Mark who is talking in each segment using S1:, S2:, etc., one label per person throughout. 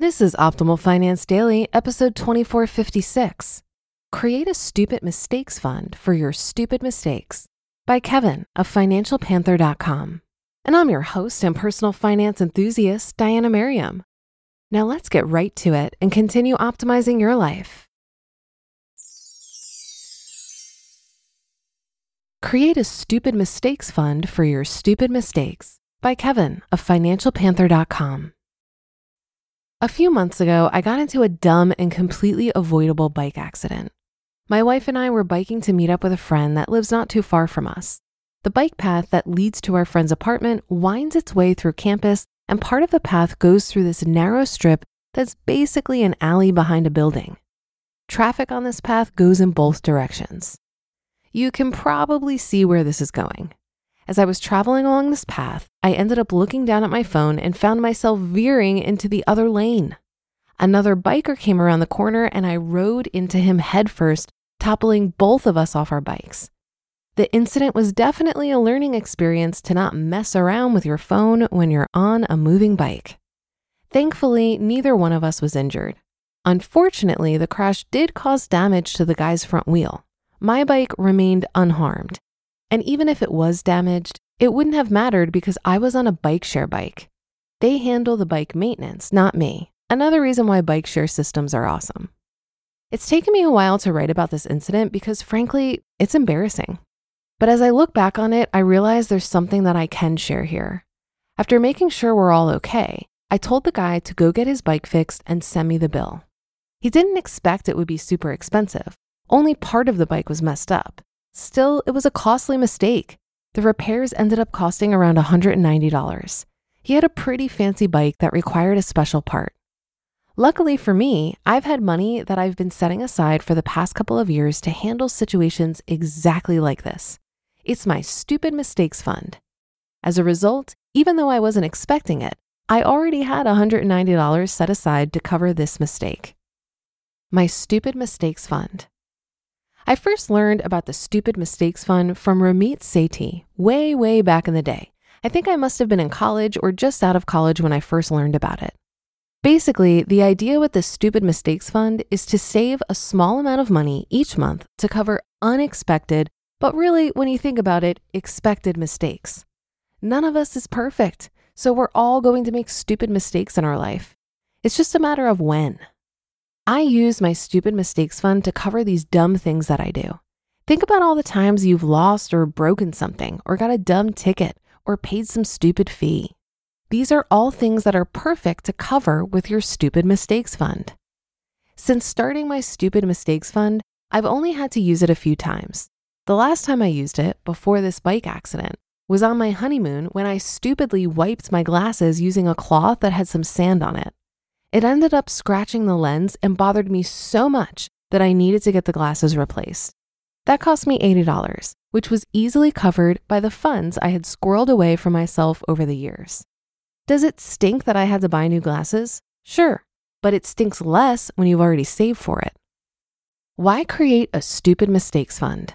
S1: This is Optimal Finance Daily, episode 2456. Create a Stupid Mistakes Fund for Your Stupid Mistakes by Kevin of FinancialPanther.com. And I'm your host and personal finance enthusiast, Diana Merriam. Now let's get right to it and continue optimizing your life. Create a Stupid Mistakes Fund for Your Stupid Mistakes by Kevin of FinancialPanther.com. A few months ago, I got into a dumb and completely avoidable bike accident. My wife and I were biking to meet up with a friend that lives not too far from us. The bike path that leads to our friend's apartment winds its way through campus, and part of the path goes through this narrow strip that's basically an alley behind a building. Traffic on this path goes in both directions. You can probably see where this is going. As I was traveling along this path, I ended up looking down at my phone and found myself veering into the other lane. Another biker came around the corner and I rode into him headfirst, toppling both of us off our bikes. The incident was definitely a learning experience to not mess around with your phone when you're on a moving bike. Thankfully, neither one of us was injured. Unfortunately, the crash did cause damage to the guy's front wheel. My bike remained unharmed. And even if it was damaged, it wouldn't have mattered because I was on a bike share bike. They handle the bike maintenance, not me. Another reason why bike share systems are awesome. It's taken me a while to write about this incident because, frankly, it's embarrassing. But as I look back on it, I realize there's something that I can share here. After making sure we're all okay, I told the guy to go get his bike fixed and send me the bill. He didn't expect it would be super expensive. Only part of the bike was messed up. Still, it was a costly mistake. The repairs ended up costing around $190. He had a pretty fancy bike that required a special part. Luckily for me, I've had money that I've been setting aside for the past couple of years to handle situations exactly like this. It's my stupid mistakes fund. As a result, even though I wasn't expecting it, I already had $190 set aside to cover this mistake. My stupid mistakes fund. I first learned about the Stupid Mistakes Fund from Ramit Sethi way, way back in the day. I think I must have been in college or just out of college when I first learned about it. Basically, the idea with the Stupid Mistakes Fund is to save a small amount of money each month to cover unexpected, but really, when you think about it, expected mistakes. None of us is perfect, so we're all going to make stupid mistakes in our life. It's just a matter of when. I use my stupid mistakes fund to cover these dumb things that I do. Think about all the times you've lost or broken something, or got a dumb ticket, or paid some stupid fee. These are all things that are perfect to cover with your stupid mistakes fund. Since starting my stupid mistakes fund, I've only had to use it a few times. The last time I used it, before this bike accident, was on my honeymoon when I stupidly wiped my glasses using a cloth that had some sand on it. It ended up scratching the lens and bothered me so much that I needed to get the glasses replaced. That cost me $80, which was easily covered by the funds I had squirreled away for myself over the years. Does it stink that I had to buy new glasses? Sure, but it stinks less when you've already saved for it. Why create a stupid mistakes fund?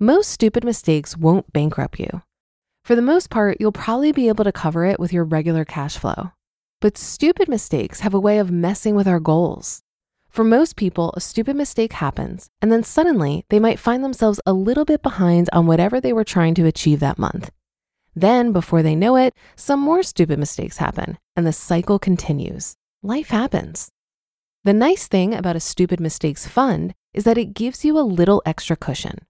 S1: Most stupid mistakes won't bankrupt you. For the most part, you'll probably be able to cover it with your regular cash flow. But stupid mistakes have a way of messing with our goals. For most people, a stupid mistake happens, and then suddenly they might find themselves a little bit behind on whatever they were trying to achieve that month. Then, before they know it, some more stupid mistakes happen, and the cycle continues. Life happens. The nice thing about a stupid mistakes fund is that it gives you a little extra cushion.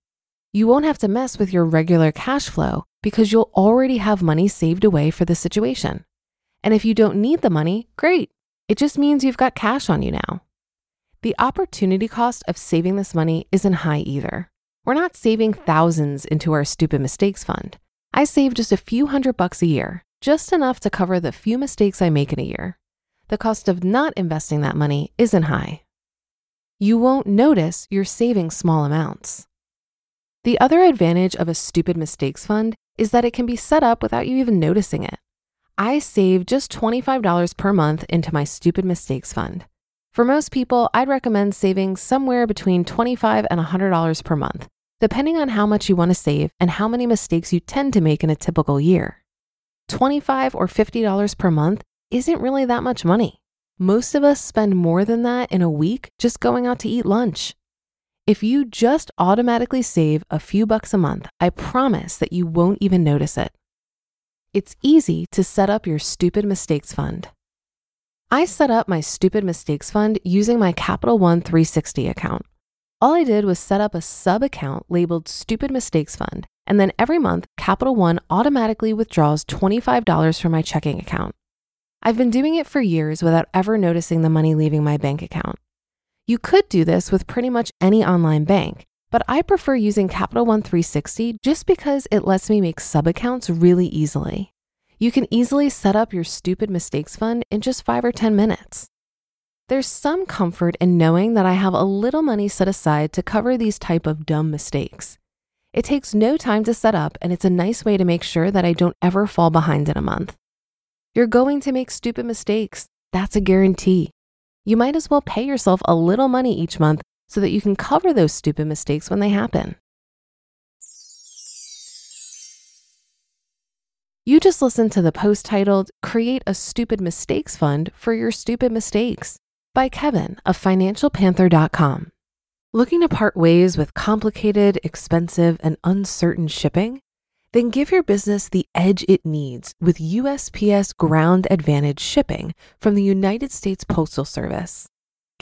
S1: You won't have to mess with your regular cash flow because you'll already have money saved away for the situation. And if you don't need the money, great. It just means you've got cash on you now. The opportunity cost of saving this money isn't high either. We're not saving thousands into our stupid mistakes fund. I save just a few hundred bucks a year, just enough to cover the few mistakes I make in a year. The cost of not investing that money isn't high. You won't notice you're saving small amounts. The other advantage of a stupid mistakes fund is that it can be set up without you even noticing it. I save just $25 per month into my stupid mistakes fund. For most people, I'd recommend saving somewhere between $25 and $100 per month, depending on how much you want to save and how many mistakes you tend to make in a typical year. $25 or $50 per month isn't really that much money. Most of us spend more than that in a week just going out to eat lunch. If you just automatically save a few bucks a month, I promise that you won't even notice it. It's easy to set up your stupid mistakes fund. I set up my stupid mistakes fund using my Capital One 360 account. All I did was set up a sub account labeled Stupid Mistakes Fund, and then every month, Capital One automatically withdraws $25 from my checking account. I've been doing it for years without ever noticing the money leaving my bank account. You could do this with pretty much any online bank, but I prefer using Capital One 360 just because it lets me make sub accounts really easily. You can easily set up your stupid mistakes fund in just five or 10 minutes. There's some comfort in knowing that I have a little money set aside to cover these type of dumb mistakes. It takes no time to set up and it's a nice way to make sure that I don't ever fall behind in a month. You're going to make stupid mistakes. That's a guarantee. You might as well pay yourself a little money each month so that you can cover those stupid mistakes when they happen. You just listened to the post titled Create a Stupid Mistakes Fund for Your Stupid Mistakes by Kevin of FinancialPanther.com. Looking to part ways with complicated, expensive, and uncertain shipping? Then give your business the edge it needs with USPS Ground Advantage shipping from the United States Postal Service.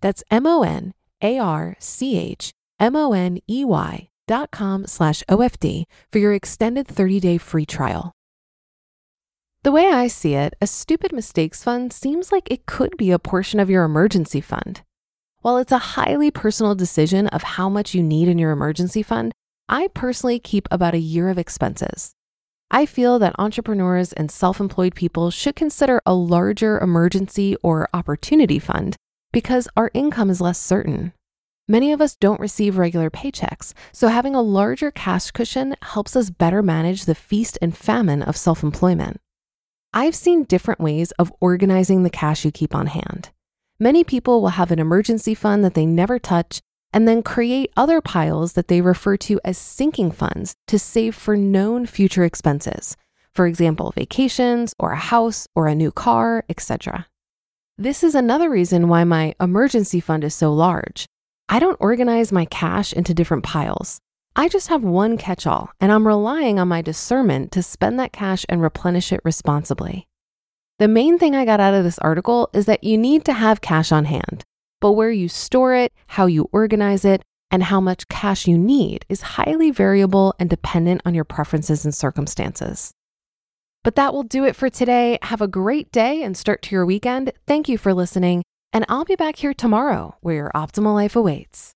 S1: That's M O N A R C H M-O-N-E-Y dot com slash OFD for your extended 30-day free trial. The way I see it, a stupid mistakes fund seems like it could be a portion of your emergency fund. While it's a highly personal decision of how much you need in your emergency fund, I personally keep about a year of expenses. I feel that entrepreneurs and self employed people should consider a larger emergency or opportunity fund because our income is less certain. Many of us don't receive regular paychecks, so having a larger cash cushion helps us better manage the feast and famine of self employment. I've seen different ways of organizing the cash you keep on hand. Many people will have an emergency fund that they never touch, and then create other piles that they refer to as sinking funds to save for known future expenses. For example, vacations or a house or a new car, etc. This is another reason why my emergency fund is so large. I don't organize my cash into different piles. I just have one catch all, and I'm relying on my discernment to spend that cash and replenish it responsibly. The main thing I got out of this article is that you need to have cash on hand, but where you store it, how you organize it, and how much cash you need is highly variable and dependent on your preferences and circumstances. But that will do it for today. Have a great day and start to your weekend. Thank you for listening, and I'll be back here tomorrow where your optimal life awaits.